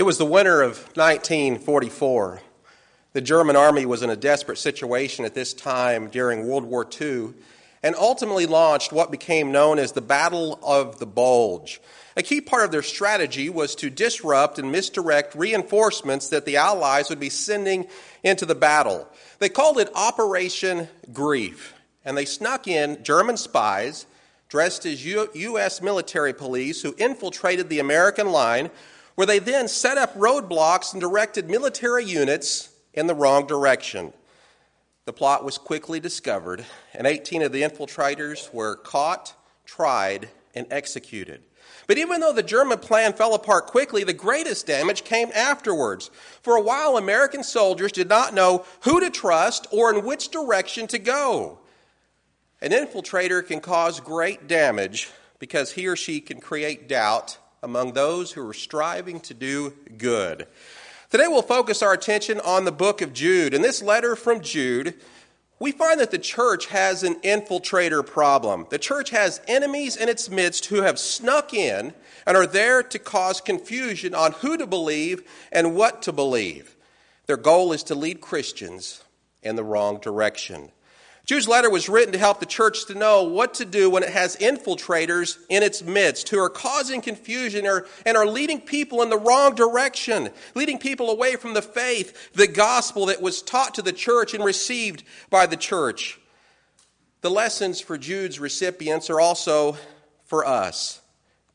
It was the winter of 1944. The German army was in a desperate situation at this time during World War II and ultimately launched what became known as the Battle of the Bulge. A key part of their strategy was to disrupt and misdirect reinforcements that the Allies would be sending into the battle. They called it Operation Greif, and they snuck in German spies dressed as U- U.S. military police who infiltrated the American line, where they then set up roadblocks and directed military units in the wrong direction. The plot was quickly discovered, and 18 of the infiltrators were caught, tried, and executed. But even though the German plan fell apart quickly, the greatest damage came afterwards. For a while, American soldiers did not know who to trust or in which direction to go. An infiltrator can cause great damage because he or she can create doubt among those who are striving to do good. Today we'll focus our attention on the book of Jude. In this letter from Jude, we find that the church has an infiltrator problem. The church has enemies in its midst who have snuck in and are there to cause confusion on who to believe and what to believe. Their goal is to lead Christians in the wrong direction. Jude's letter was written to help the church to know what to do when it has infiltrators in its midst who are causing confusion or, and are leading people in the wrong direction, leading people away from the faith, the gospel that was taught to the church and received by the church. The lessons for Jude's recipients are also for us.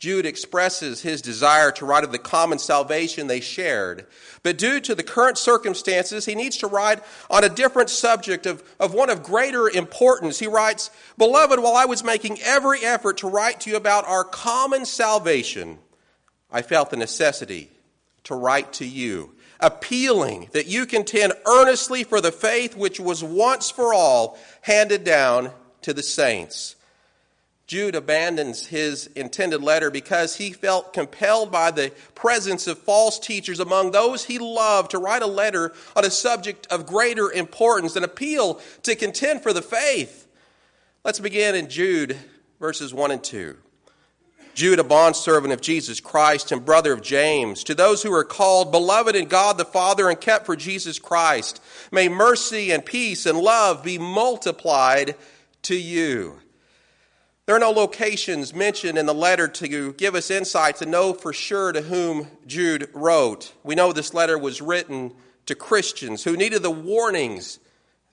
Jude expresses his desire to write of the common salvation they shared. But due to the current circumstances, he needs to write on a different subject of, of one of greater importance. He writes, Beloved, while I was making every effort to write to you about our common salvation, I felt the necessity to write to you, appealing that you contend earnestly for the faith which was once for all handed down to the saints. Jude abandons his intended letter because he felt compelled by the presence of false teachers among those he loved to write a letter on a subject of greater importance, an appeal to contend for the faith. Let's begin in Jude, verses 1 and 2. Jude, a bondservant of Jesus Christ and brother of James, to those who are called, beloved in God the Father, and kept for Jesus Christ, may mercy and peace and love be multiplied to you. There are no locations mentioned in the letter to give us insight to know for sure to whom Jude wrote. We know this letter was written to Christians who needed the warnings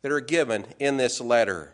that are given in this letter.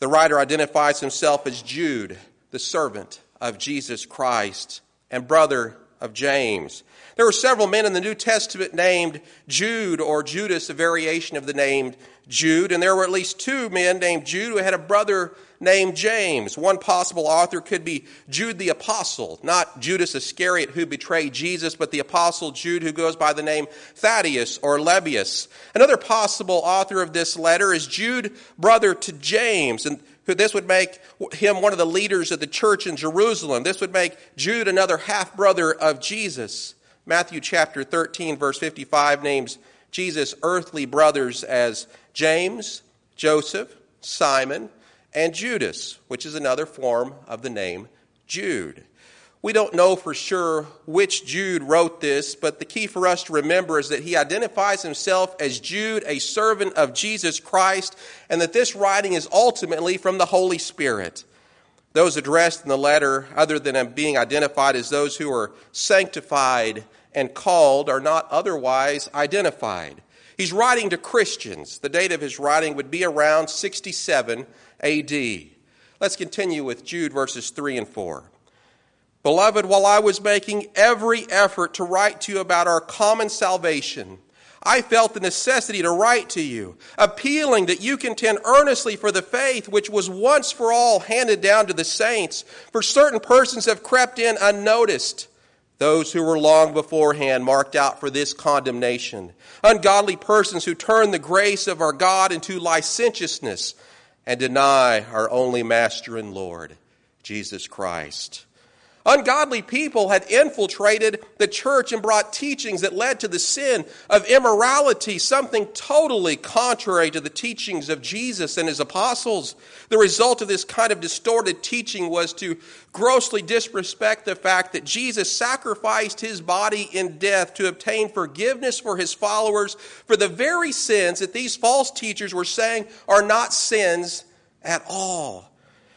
The writer identifies himself as Jude, the servant of Jesus Christ and brother of James. There were several men in the New Testament named Jude or Judas, a variation of the name Jude, and there were at least two men named Jude who had a brother named James. One possible author could be Jude the Apostle, not Judas Iscariot who betrayed Jesus, but the Apostle Jude who goes by the name Thaddeus or Lebbaeus. Another possible author of this letter is Jude, brother to James, and this would make him one of the leaders of the church in Jerusalem. This would make Jude another half brother of Jesus. Matthew chapter 13, verse 55 names Jesus' earthly brothers as James, Joseph, Simon, and Judas, which is another form of the name Jude. We don't know for sure which Jude wrote this, but the key for us to remember is that he identifies himself as Jude, a servant of Jesus Christ, and that this writing is ultimately from the Holy Spirit. Those addressed in the letter, other than being identified as those who are sanctified and called, are not otherwise identified. He's writing to Christians. The date of his writing would be around 67 AD. Let's continue with Jude verses 3 and 4. Beloved, while I was making every effort to write to you about our common salvation, I felt the necessity to write to you, appealing that you contend earnestly for the faith which was once for all handed down to the saints. For certain persons have crept in unnoticed, those who were long beforehand marked out for this condemnation. Ungodly persons who turn the grace of our God into licentiousness and deny our only Master and Lord, Jesus Christ. Ungodly people had infiltrated the church and brought teachings that led to the sin of immorality, something totally contrary to the teachings of Jesus and his apostles. The result of this kind of distorted teaching was to grossly disrespect the fact that Jesus sacrificed his body in death to obtain forgiveness for his followers for the very sins that these false teachers were saying are not sins at all.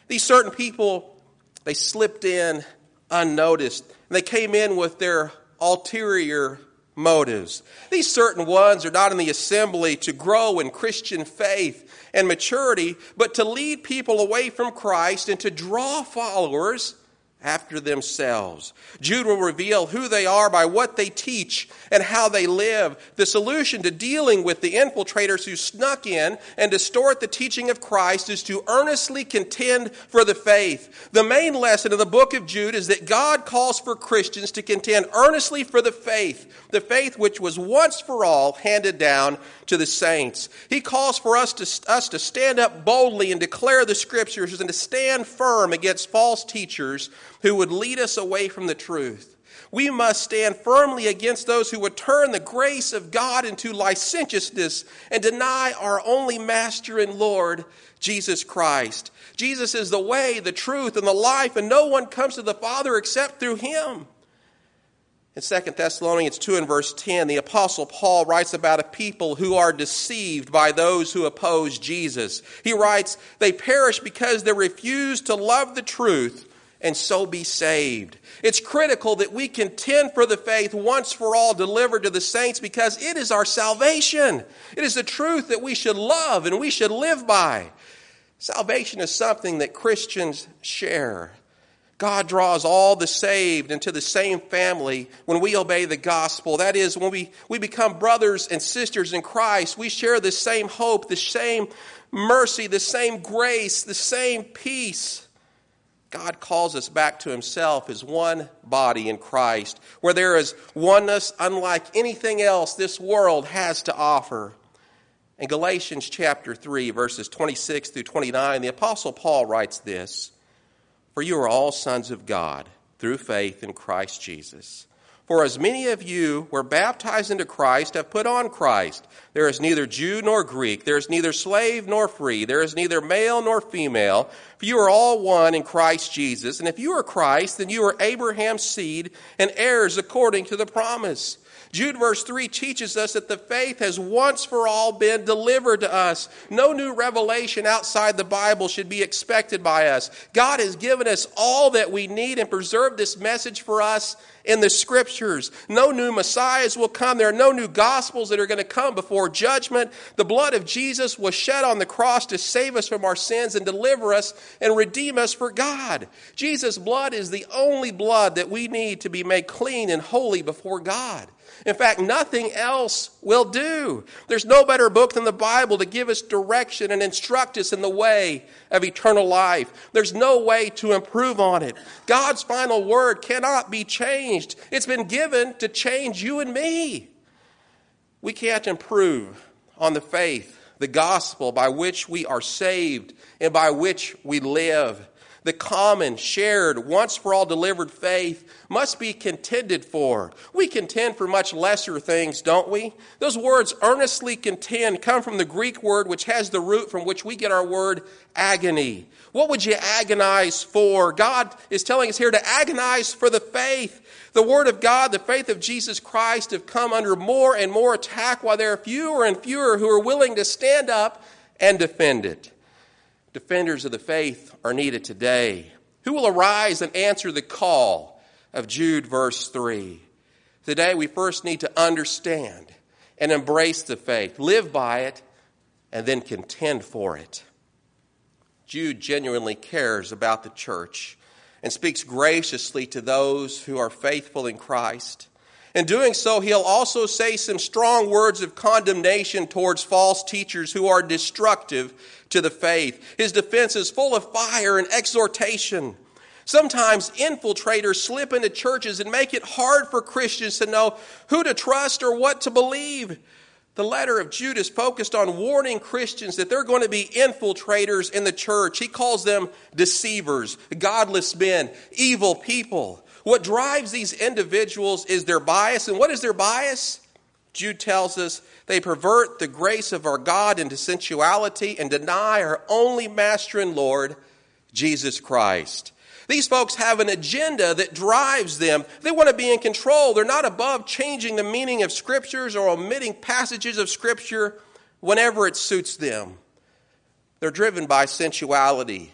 These certain people, they slipped in unnoticed. And They came in with their ulterior motives. These certain ones are not in the assembly to grow in Christian faith and maturity, but to lead people away from Christ and to draw followers after themselves. Jude will reveal who they are by what they teach and how they live. The solution to dealing with the infiltrators who snuck in and distort the teaching of Christ is to earnestly contend for the faith. The main lesson of the book of Jude is that God calls for Christians to contend earnestly for the faith, the faith which was once for all handed down to the saints. He calls for us to, us to stand up boldly and declare the scriptures and to stand firm against false teachers who would lead us away from the truth. We must stand firmly against those who would turn the grace of God into licentiousness and deny our only Master and Lord, Jesus Christ. Jesus is the way, the truth, and the life, and no one comes to the Father except through him. In 2 Thessalonians 2 and verse 10, the Apostle Paul writes about a people who are deceived by those who oppose Jesus. He writes, They perish because they refuse to love the truth and so be saved. It's critical that we contend for the faith once for all delivered to the saints because it is our salvation. It is the truth that we should love and we should live by. Salvation is something that Christians share. God draws all the saved into the same family when we obey the gospel. That is, when we, we become brothers and sisters in Christ, we share the same hope, the same mercy, the same grace, the same peace. God calls us back to Himself as one body in Christ, where there is oneness unlike anything else this world has to offer. In Galatians chapter 3, verses 26 through 29, the Apostle Paul writes this. For you are all sons of God through faith in Christ Jesus. For as many of you were baptized into Christ have put on Christ. There is neither Jew nor Greek, there is neither slave nor free, there is neither male nor female, for you are all one in Christ Jesus. And if you are Christ, then you are Abraham's seed and heirs according to the promise. Jude verse 3 teaches us that the faith has once for all been delivered to us. No new revelation outside the Bible should be expected by us. God has given us all that we need and preserved this message for us in the scriptures. No new messiahs will come. There are no new gospels that are going to come before judgment. The blood of Jesus was shed on the cross to save us from our sins and deliver us and redeem us for God. Jesus' blood is the only blood that we need to be made clean and holy before God. In fact, nothing else will do. There's no better book than the Bible to give us direction and instruct us in the way of eternal life. There's no way to improve on it. God's final word cannot be changed. It's been given to change you and me. We can't improve on the faith, the gospel by which we are saved and by which we live the common, shared, once for all delivered faith must be contended for. We contend for much lesser things, don't we? Those words, earnestly contend, come from the Greek word which has the root from which we get our word agony. What would you agonize for? God is telling us here to agonize for the faith. The Word of God, the faith of Jesus Christ have come under more and more attack while there are fewer and fewer who are willing to stand up and defend it defenders of the faith are needed today. Who will arise and answer the call of Jude, verse 3? Today, we first need to understand and embrace the faith, live by it, and then contend for it. Jude genuinely cares about the church and speaks graciously to those who are faithful in Christ. In doing so, he'll also say some strong words of condemnation towards false teachers who are destructive to the faith. His defense is full of fire and exhortation. Sometimes infiltrators slip into churches and make it hard for Christians to know who to trust or what to believe. The letter of Judas focused on warning Christians that they're going to be infiltrators in the church. He calls them deceivers, godless men, evil people. What drives these individuals is their bias. And what is their bias? Jude tells us they pervert the grace of our God into sensuality and deny our only Master and Lord, Jesus Christ. These folks have an agenda that drives them. They want to be in control. They're not above changing the meaning of scriptures or omitting passages of scripture whenever it suits them. They're driven by sensuality.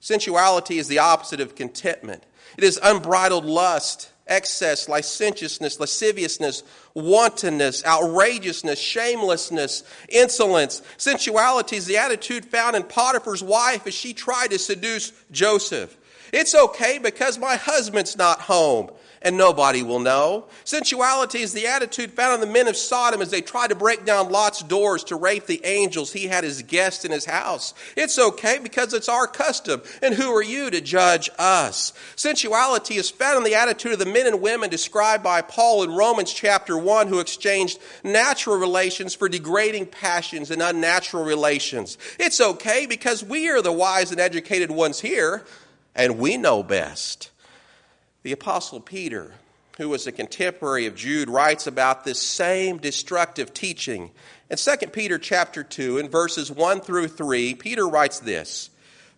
Sensuality is the opposite of contentment, it is unbridled lust, excess, licentiousness, lasciviousness, wantonness, outrageousness, shamelessness, insolence. Sensuality is the attitude found in Potiphar's wife as she tried to seduce Joseph. It's okay because my husband's not home and nobody will know. Sensuality is the attitude found in the men of Sodom as they tried to break down Lot's doors to rape the angels he had as guests in his house. It's okay because it's our custom. And who are you to judge us? Sensuality is found in the attitude of the men and women described by Paul in Romans chapter 1 who exchanged natural relations for degrading passions and unnatural relations. It's okay because we are the wise and educated ones here and we know best. The Apostle Peter, who was a contemporary of Jude, writes about this same destructive teaching. In 2 Peter chapter 2, in verses 1 through 3, Peter writes this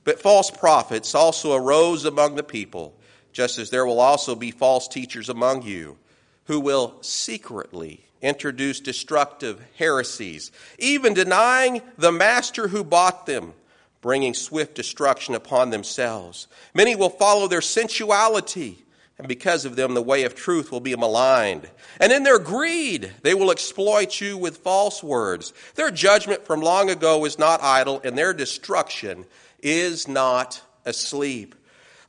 But false prophets also arose among the people, just as there will also be false teachers among you, who will secretly introduce destructive heresies, even denying the master who bought them bringing swift destruction upon themselves. Many will follow their sensuality, and because of them, the way of truth will be maligned. And in their greed, they will exploit you with false words. Their judgment from long ago is not idle, and their destruction is not asleep.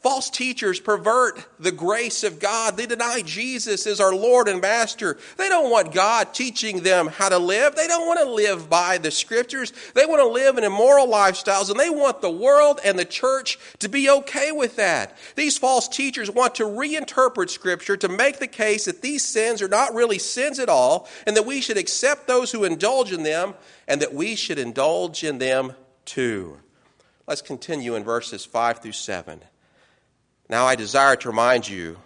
False teachers pervert the grace of God. They deny Jesus as our Lord and Master. They don't want God teaching them how to live. They don't want to live by the scriptures. They want to live in immoral lifestyles and they want the world and the church to be okay with that. These false teachers want to reinterpret scripture to make the case that these sins are not really sins at all and that we should accept those who indulge in them and that we should indulge in them too. Let's continue in verses 5 through 7. Now I desire to remind you,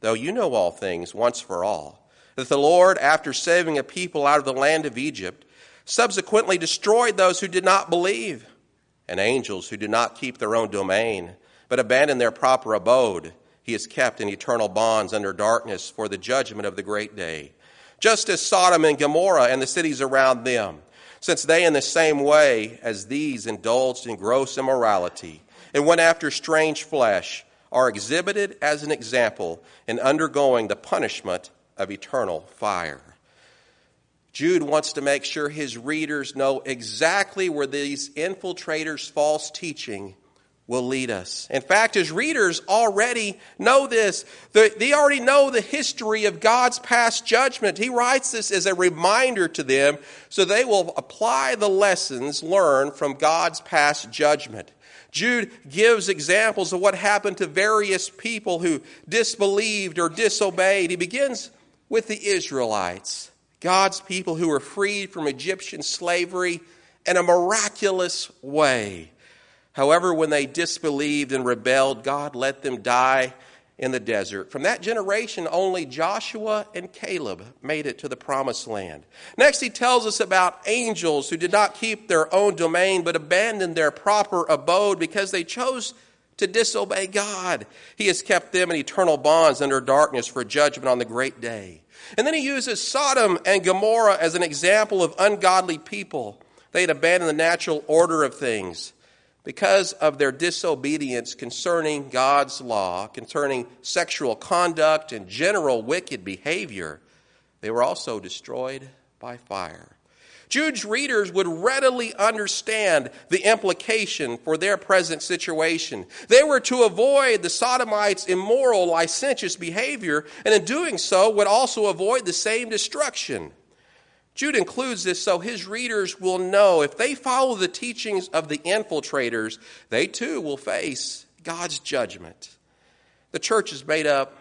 though you know all things once for all, that the Lord, after saving a people out of the land of Egypt, subsequently destroyed those who did not believe, and angels who did not keep their own domain, but abandoned their proper abode. He is kept in eternal bonds under darkness for the judgment of the great day. Just as Sodom and Gomorrah and the cities around them, since they in the same way as these indulged in gross immorality and went after strange flesh, are exhibited as an example in undergoing the punishment of eternal fire. Jude wants to make sure his readers know exactly where these infiltrators' false teaching will lead us. In fact, his readers already know this. They already know the history of God's past judgment. He writes this as a reminder to them so they will apply the lessons learned from God's past judgment. Jude gives examples of what happened to various people who disbelieved or disobeyed. He begins with the Israelites, God's people who were freed from Egyptian slavery in a miraculous way. However, when they disbelieved and rebelled, God let them die in the desert. From that generation, only Joshua and Caleb made it to the promised land. Next, he tells us about angels who did not keep their own domain but abandoned their proper abode because they chose to disobey God. He has kept them in eternal bonds under darkness for judgment on the great day. And then he uses Sodom and Gomorrah as an example of ungodly people. They had abandoned the natural order of things because of their disobedience concerning God's law, concerning sexual conduct and general wicked behavior, they were also destroyed by fire. Jude's readers would readily understand the implication for their present situation. They were to avoid the Sodomites' immoral, licentious behavior, and in doing so, would also avoid the same destruction. Jude includes this so his readers will know if they follow the teachings of the infiltrators, they too will face God's judgment. The church is made up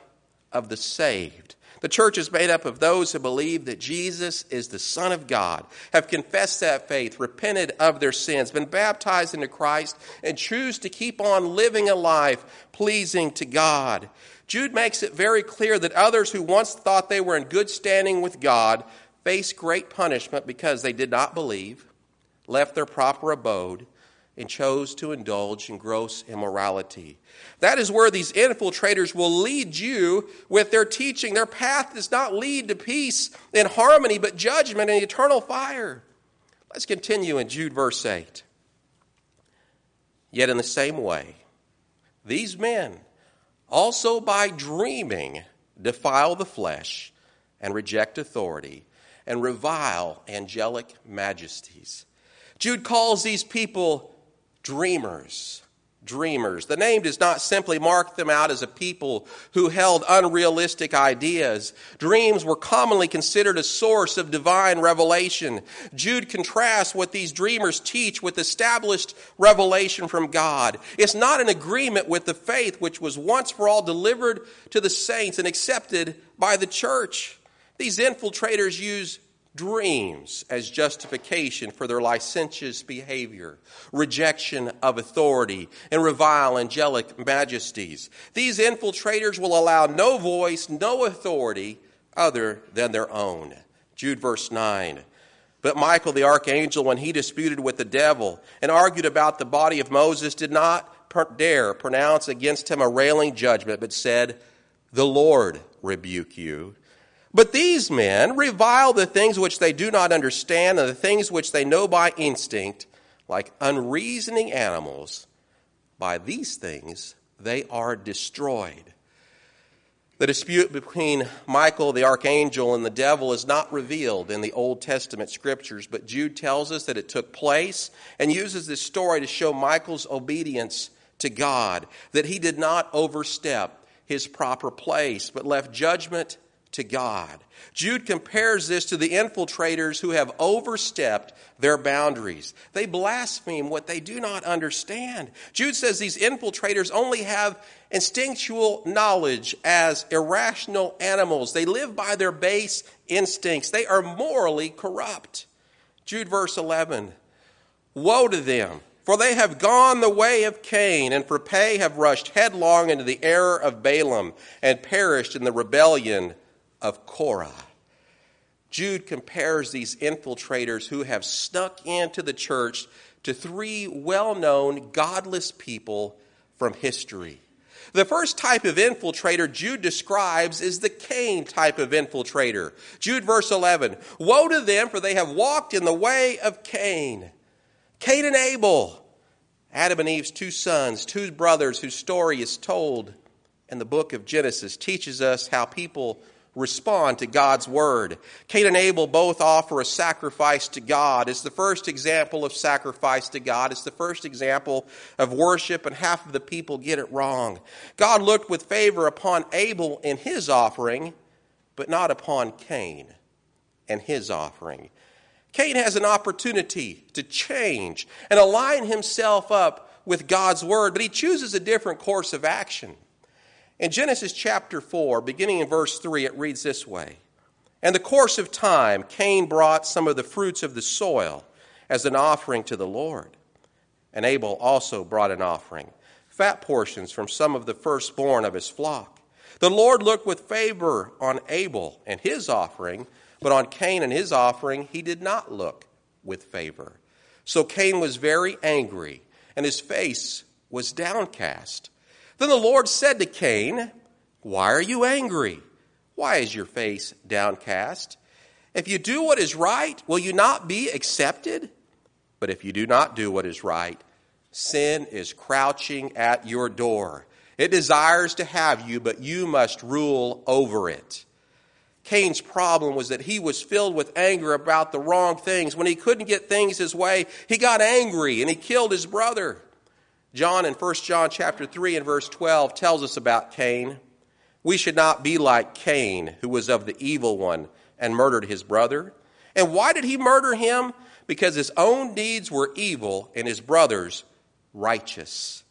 of the saved. The church is made up of those who believe that Jesus is the Son of God, have confessed that faith, repented of their sins, been baptized into Christ, and choose to keep on living a life pleasing to God. Jude makes it very clear that others who once thought they were in good standing with God face great punishment because they did not believe, left their proper abode, and chose to indulge in gross immorality. That is where these infiltrators will lead you with their teaching. Their path does not lead to peace and harmony, but judgment and eternal fire. Let's continue in Jude verse 8. Yet in the same way, these men also by dreaming defile the flesh and reject authority and revile angelic majesties. Jude calls these people dreamers. Dreamers. The name does not simply mark them out as a people who held unrealistic ideas. Dreams were commonly considered a source of divine revelation. Jude contrasts what these dreamers teach with established revelation from God. It's not in agreement with the faith which was once for all delivered to the saints and accepted by the church. These infiltrators use dreams as justification for their licentious behavior, rejection of authority, and revile angelic majesties. These infiltrators will allow no voice, no authority other than their own. Jude verse 9. But Michael the archangel, when he disputed with the devil and argued about the body of Moses, did not dare pronounce against him a railing judgment, but said, The Lord rebuke you. But these men revile the things which they do not understand and the things which they know by instinct, like unreasoning animals. By these things they are destroyed. The dispute between Michael the archangel and the devil is not revealed in the Old Testament scriptures, but Jude tells us that it took place and uses this story to show Michael's obedience to God, that he did not overstep his proper place, but left judgment to God. Jude compares this to the infiltrators who have overstepped their boundaries. They blaspheme what they do not understand. Jude says these infiltrators only have instinctual knowledge as irrational animals. They live by their base instincts. They are morally corrupt. Jude verse 11 Woe to them! For they have gone the way of Cain, and for pay have rushed headlong into the error of Balaam, and perished in the rebellion of Korah. Jude compares these infiltrators who have snuck into the church to three well known godless people from history. The first type of infiltrator Jude describes is the Cain type of infiltrator. Jude verse 11 Woe to them, for they have walked in the way of Cain. Cain and Abel, Adam and Eve's two sons, two brothers whose story is told in the book of Genesis, teaches us how people respond to God's word. Cain and Abel both offer a sacrifice to God. It's the first example of sacrifice to God. It's the first example of worship, and half of the people get it wrong. God looked with favor upon Abel in his offering, but not upon Cain and his offering. Cain has an opportunity to change and align himself up with God's word, but he chooses a different course of action. In Genesis chapter 4, beginning in verse 3, it reads this way In the course of time, Cain brought some of the fruits of the soil as an offering to the Lord. And Abel also brought an offering, fat portions from some of the firstborn of his flock. The Lord looked with favor on Abel and his offering, but on Cain and his offering he did not look with favor. So Cain was very angry, and his face was downcast. Then the Lord said to Cain, Why are you angry? Why is your face downcast? If you do what is right, will you not be accepted? But if you do not do what is right, sin is crouching at your door. It desires to have you, but you must rule over it. Cain's problem was that he was filled with anger about the wrong things. When he couldn't get things his way, he got angry and he killed his brother. John in 1 John chapter 3 and verse 12 tells us about Cain. We should not be like Cain, who was of the evil one and murdered his brother. And why did he murder him? Because his own deeds were evil and his brother's righteous.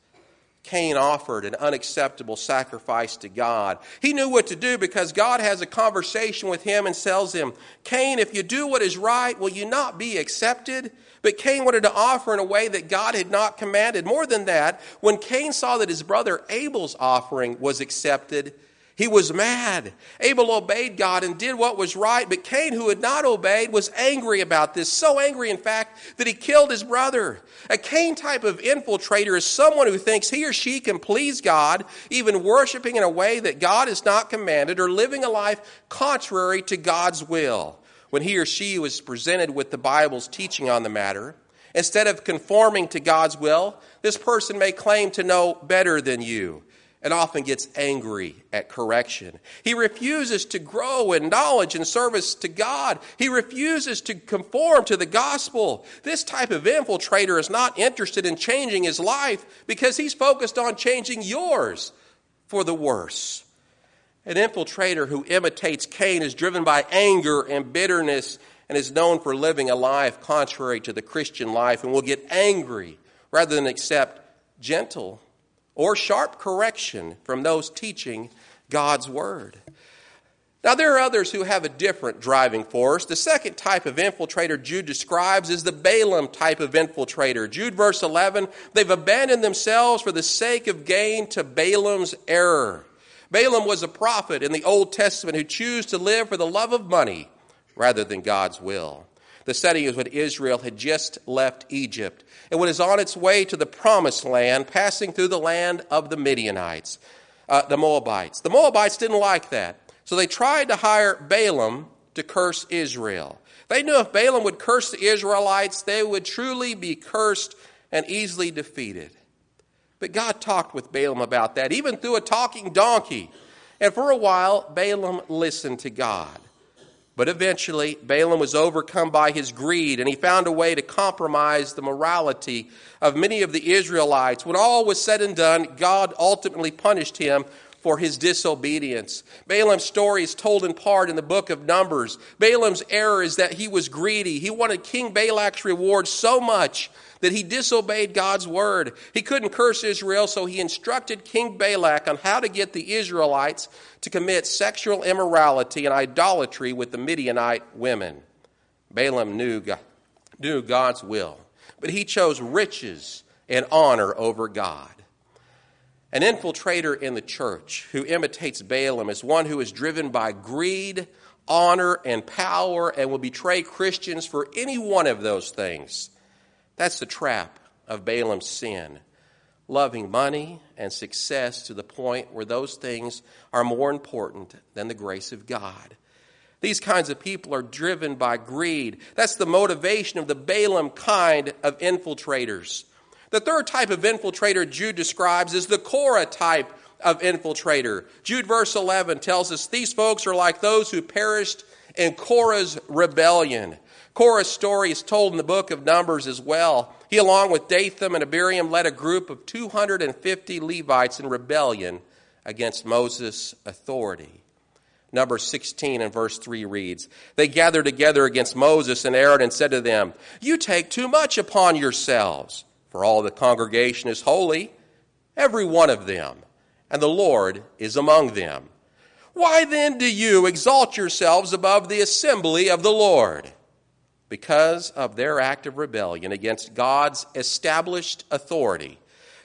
Cain offered an unacceptable sacrifice to God. He knew what to do because God has a conversation with him and tells him, Cain, if you do what is right, will you not be accepted? But Cain wanted to offer in a way that God had not commanded. More than that, when Cain saw that his brother Abel's offering was accepted, he was mad. Abel obeyed God and did what was right, but Cain, who had not obeyed, was angry about this. So angry, in fact, that he killed his brother. A Cain type of infiltrator is someone who thinks he or she can please God, even worshiping in a way that God has not commanded or living a life contrary to God's will. When he or she was presented with the Bible's teaching on the matter, instead of conforming to God's will, this person may claim to know better than you and often gets angry at correction. He refuses to grow in knowledge and service to God. He refuses to conform to the gospel. This type of infiltrator is not interested in changing his life because he's focused on changing yours for the worse. An infiltrator who imitates Cain is driven by anger and bitterness and is known for living a life contrary to the Christian life and will get angry rather than accept gentle or sharp correction from those teaching God's Word. Now, there are others who have a different driving force. The second type of infiltrator Jude describes is the Balaam type of infiltrator. Jude, verse 11, they've abandoned themselves for the sake of gain to Balaam's error. Balaam was a prophet in the Old Testament who chose to live for the love of money rather than God's will. The setting is when Israel had just left Egypt and was on its way to the promised land, passing through the land of the Midianites, uh, the Moabites. The Moabites didn't like that, so they tried to hire Balaam to curse Israel. They knew if Balaam would curse the Israelites, they would truly be cursed and easily defeated. But God talked with Balaam about that, even through a talking donkey. And for a while, Balaam listened to God. But eventually, Balaam was overcome by his greed, and he found a way to compromise the morality of many of the Israelites. When all was said and done, God ultimately punished him for his disobedience. Balaam's story is told in part in the book of Numbers. Balaam's error is that he was greedy. He wanted King Balak's reward so much that he disobeyed God's word. He couldn't curse Israel, so he instructed King Balak on how to get the Israelites to commit sexual immorality and idolatry with the Midianite women. Balaam knew, knew God's will, but he chose riches and honor over God. An infiltrator in the church who imitates Balaam is one who is driven by greed, honor, and power and will betray Christians for any one of those things. That's the trap of Balaam's sin. Loving money and success to the point where those things are more important than the grace of God. These kinds of people are driven by greed. That's the motivation of the Balaam kind of infiltrators. The third type of infiltrator Jude describes is the Korah type of infiltrator. Jude verse 11 tells us these folks are like those who perished in Korah's rebellion. Korah's story is told in the book of Numbers as well. He, along with Dathan and Abiram, led a group of 250 Levites in rebellion against Moses' authority. Number 16 and verse 3 reads They gathered together against Moses and Aaron and said to them, You take too much upon yourselves, for all the congregation is holy, every one of them, and the Lord is among them. Why then do you exalt yourselves above the assembly of the Lord? Because of their act of rebellion against God's established authority.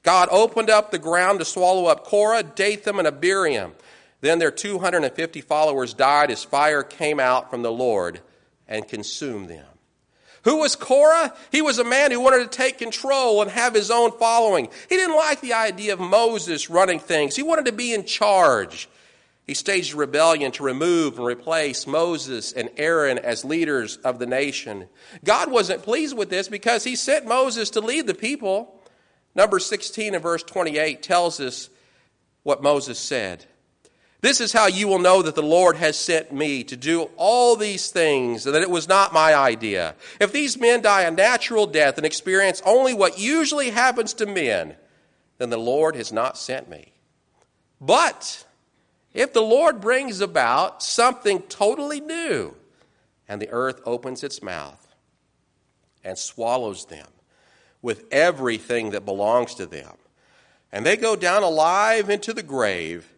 God opened up the ground to swallow up Korah, Dathan, and Abiram. Then their 250 followers died as fire came out from the Lord and consumed them. Who was Korah? He was a man who wanted to take control and have his own following. He didn't like the idea of Moses running things. He wanted to be in charge. He staged a rebellion to remove and replace Moses and Aaron as leaders of the nation. God wasn't pleased with this because he sent Moses to lead the people. Number 16 and verse 28 tells us what Moses said. This is how you will know that the Lord has sent me to do all these things and that it was not my idea. If these men die a natural death and experience only what usually happens to men, then the Lord has not sent me. But if the Lord brings about something totally new, and the earth opens its mouth and swallows them with everything that belongs to them, and they go down alive into the grave,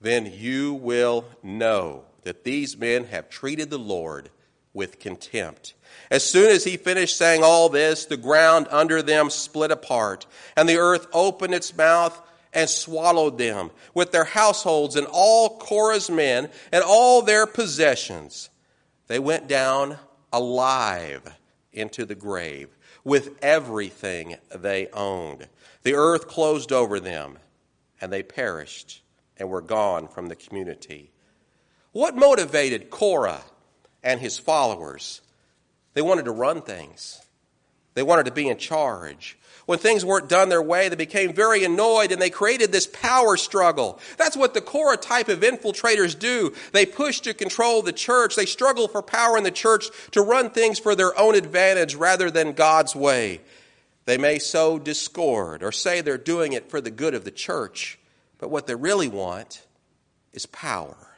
then you will know that these men have treated the Lord with contempt. As soon as he finished saying all this, the ground under them split apart, and the earth opened its mouth and swallowed them with their households and all Korah's men and all their possessions. They went down alive into the grave with everything they owned. The earth closed over them, and they perished and were gone from the community. What motivated Korah and his followers? They wanted to run things. They wanted to be in charge. When things weren't done their way, they became very annoyed and they created this power struggle. That's what the Korah type of infiltrators do. They push to control the church. They struggle for power in the church to run things for their own advantage rather than God's way. They may sow discord or say they're doing it for the good of the church, but what they really want is power.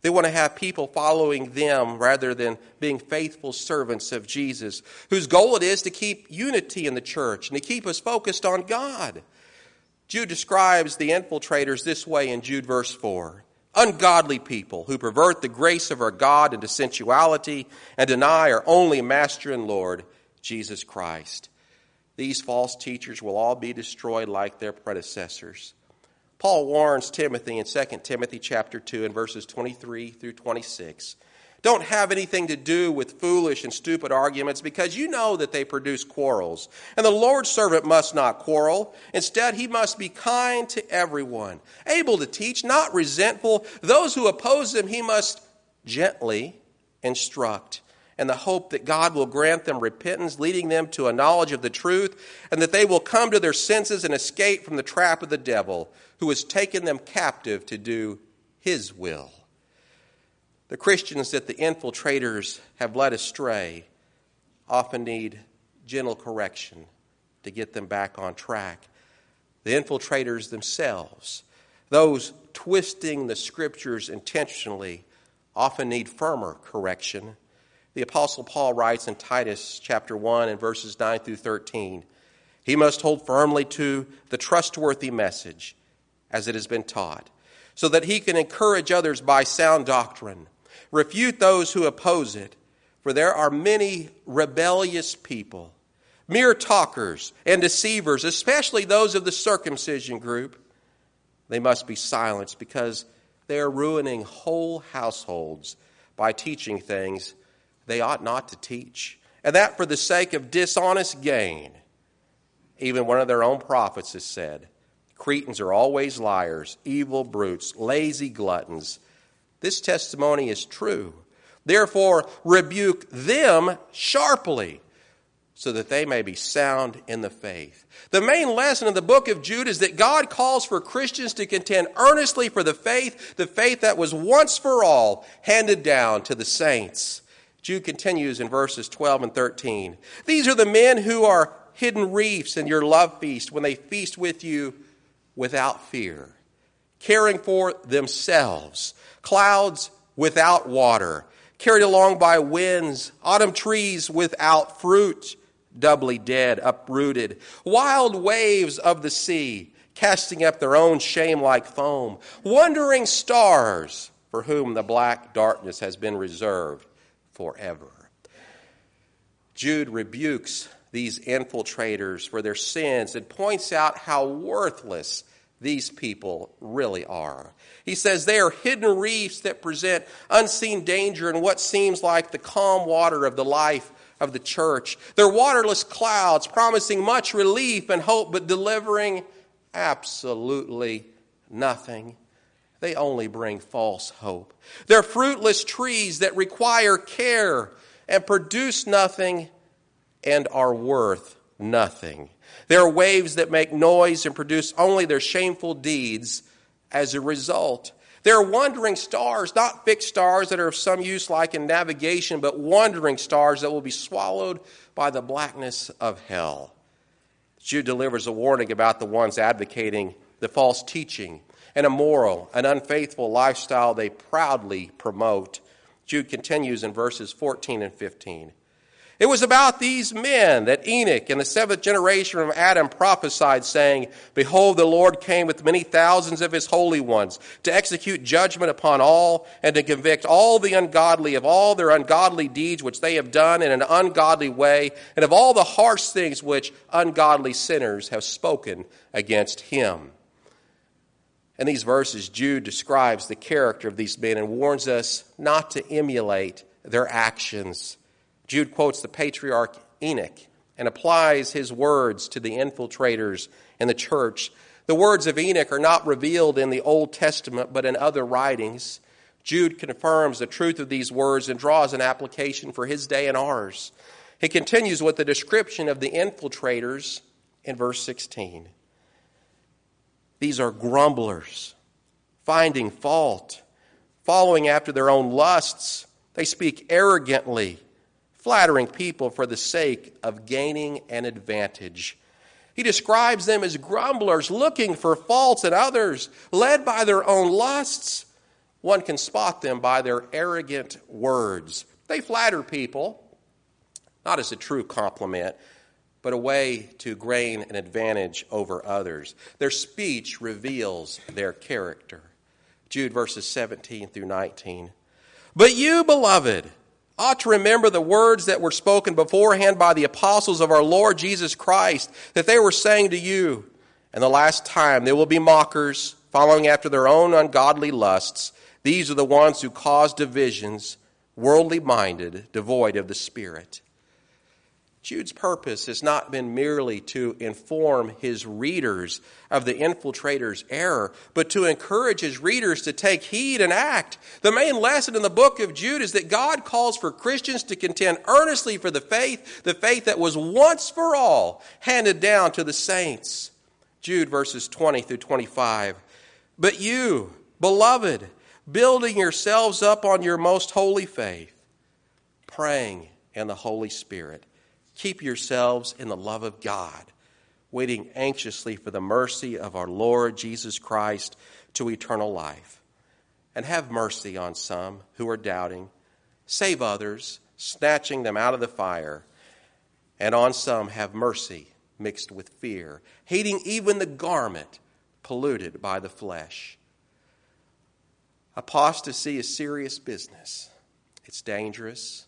They want to have people following them rather than being faithful servants of Jesus, whose goal it is to keep unity in the church and to keep us focused on God. Jude describes the infiltrators this way in Jude verse 4 ungodly people who pervert the grace of our God into sensuality and deny our only Master and Lord, Jesus Christ. These false teachers will all be destroyed like their predecessors. Paul warns Timothy in 2 Timothy chapter 2 and verses 23 through 26. Don't have anything to do with foolish and stupid arguments because you know that they produce quarrels. And the Lord's servant must not quarrel. Instead, he must be kind to everyone, able to teach, not resentful. Those who oppose him, he must gently instruct and the hope that God will grant them repentance, leading them to a knowledge of the truth, and that they will come to their senses and escape from the trap of the devil, who has taken them captive to do his will. The Christians that the infiltrators have led astray often need gentle correction to get them back on track. The infiltrators themselves, those twisting the scriptures intentionally, often need firmer correction the apostle Paul writes in Titus chapter 1 and verses 9 through 13, he must hold firmly to the trustworthy message as it has been taught, so that he can encourage others by sound doctrine, refute those who oppose it, for there are many rebellious people, mere talkers and deceivers, especially those of the circumcision group. They must be silenced because they are ruining whole households by teaching things they ought not to teach, and that for the sake of dishonest gain. Even one of their own prophets has said, Cretans are always liars, evil brutes, lazy gluttons. This testimony is true. Therefore, rebuke them sharply so that they may be sound in the faith. The main lesson of the book of Jude is that God calls for Christians to contend earnestly for the faith, the faith that was once for all handed down to the saints. Jude continues in verses 12 and 13. These are the men who are hidden reefs in your love feast when they feast with you without fear, caring for themselves, clouds without water, carried along by winds, autumn trees without fruit, doubly dead, uprooted, wild waves of the sea, casting up their own shame like foam, wandering stars for whom the black darkness has been reserved forever. Jude rebukes these infiltrators for their sins and points out how worthless these people really are. He says they are hidden reefs that present unseen danger in what seems like the calm water of the life of the church. They're waterless clouds promising much relief and hope, but delivering absolutely nothing. They only bring false hope. They're fruitless trees that require care and produce nothing and are worth nothing. They're waves that make noise and produce only their shameful deeds as a result. They're wandering stars, not fixed stars that are of some use like in navigation, but wandering stars that will be swallowed by the blackness of hell. Jude delivers a warning about the ones advocating the false teaching an immoral, an unfaithful lifestyle they proudly promote. Jude continues in verses 14 and 15. It was about these men that Enoch in the seventh generation of Adam prophesied, saying, Behold, the Lord came with many thousands of his holy ones to execute judgment upon all and to convict all the ungodly of all their ungodly deeds which they have done in an ungodly way, and of all the harsh things which ungodly sinners have spoken against him. In these verses, Jude describes the character of these men and warns us not to emulate their actions. Jude quotes the patriarch Enoch and applies his words to the infiltrators in the church. The words of Enoch are not revealed in the Old Testament, but in other writings. Jude confirms the truth of these words and draws an application for his day and ours. He continues with the description of the infiltrators in verse 16. These are grumblers, finding fault, following after their own lusts. They speak arrogantly flattering people for the sake of gaining an advantage. He describes them as grumblers, looking for faults in others, led by their own lusts. One can spot them by their arrogant words. They flatter people, not as a true compliment, but a way to gain an advantage over others. Their speech reveals their character. Jude verses 17 through 19. But you, beloved, ought to remember the words that were spoken beforehand by the apostles of our Lord Jesus Christ, that they were saying to you, In the last time there will be mockers, following after their own ungodly lusts. These are the ones who cause divisions, worldly minded, devoid of the Spirit. Jude's purpose has not been merely to inform his readers of the infiltrator's error, but to encourage his readers to take heed and act. The main lesson in the book of Jude is that God calls for Christians to contend earnestly for the faith, the faith that was once for all handed down to the saints. Jude verses 20 through 25. But you, beloved, building yourselves up on your most holy faith, praying in the Holy Spirit Keep yourselves in the love of God, waiting anxiously for the mercy of our Lord Jesus Christ to eternal life. And have mercy on some who are doubting. Save others, snatching them out of the fire. And on some have mercy mixed with fear, hating even the garment polluted by the flesh. Apostasy is serious business. It's dangerous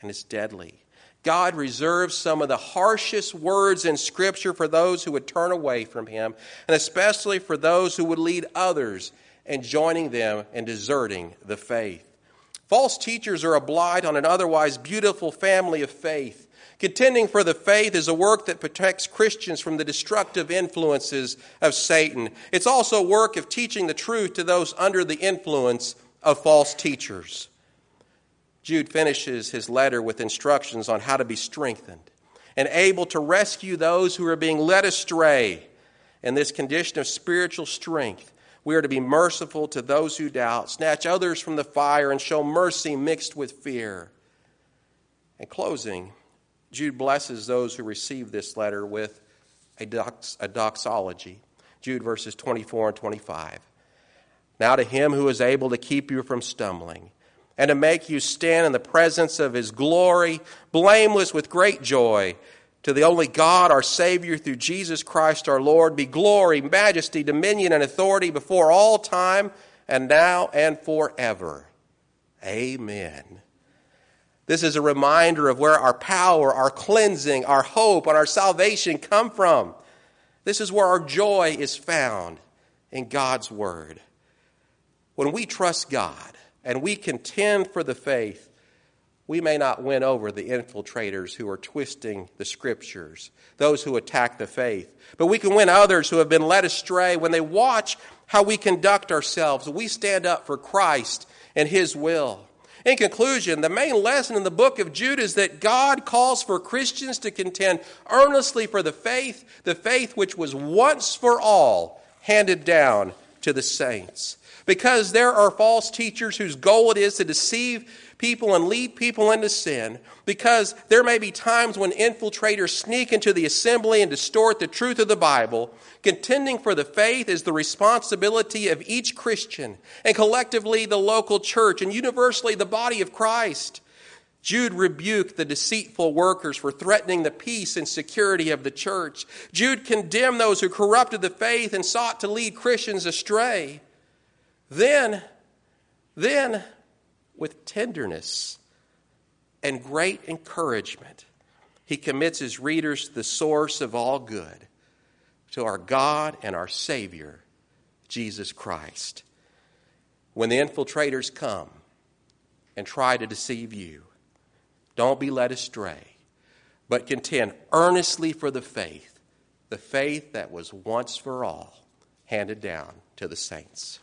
and it's deadly. God reserves some of the harshest words in Scripture for those who would turn away from Him, and especially for those who would lead others in joining them and deserting the faith. False teachers are a blight on an otherwise beautiful family of faith. Contending for the faith is a work that protects Christians from the destructive influences of Satan. It's also a work of teaching the truth to those under the influence of false teachers. Jude finishes his letter with instructions on how to be strengthened and able to rescue those who are being led astray. In this condition of spiritual strength, we are to be merciful to those who doubt, snatch others from the fire, and show mercy mixed with fear. In closing, Jude blesses those who receive this letter with a, dox- a doxology. Jude verses 24 and 25. Now to him who is able to keep you from stumbling and to make you stand in the presence of his glory, blameless with great joy. To the only God, our Savior, through Jesus Christ our Lord, be glory, majesty, dominion, and authority before all time, and now and forever. Amen. This is a reminder of where our power, our cleansing, our hope, and our salvation come from. This is where our joy is found in God's Word. When we trust God, and we contend for the faith, we may not win over the infiltrators who are twisting the scriptures, those who attack the faith. But we can win others who have been led astray when they watch how we conduct ourselves. We stand up for Christ and His will. In conclusion, the main lesson in the book of Jude is that God calls for Christians to contend earnestly for the faith, the faith which was once for all handed down to the saints. Because there are false teachers whose goal it is to deceive people and lead people into sin. Because there may be times when infiltrators sneak into the assembly and distort the truth of the Bible. Contending for the faith is the responsibility of each Christian and collectively the local church and universally the body of Christ. Jude rebuked the deceitful workers for threatening the peace and security of the church. Jude condemned those who corrupted the faith and sought to lead Christians astray. Then, then, with tenderness and great encouragement, he commits his readers to the source of all good, to our God and our Savior, Jesus Christ. When the infiltrators come and try to deceive you, don't be led astray, but contend earnestly for the faith, the faith that was once for all handed down to the saints.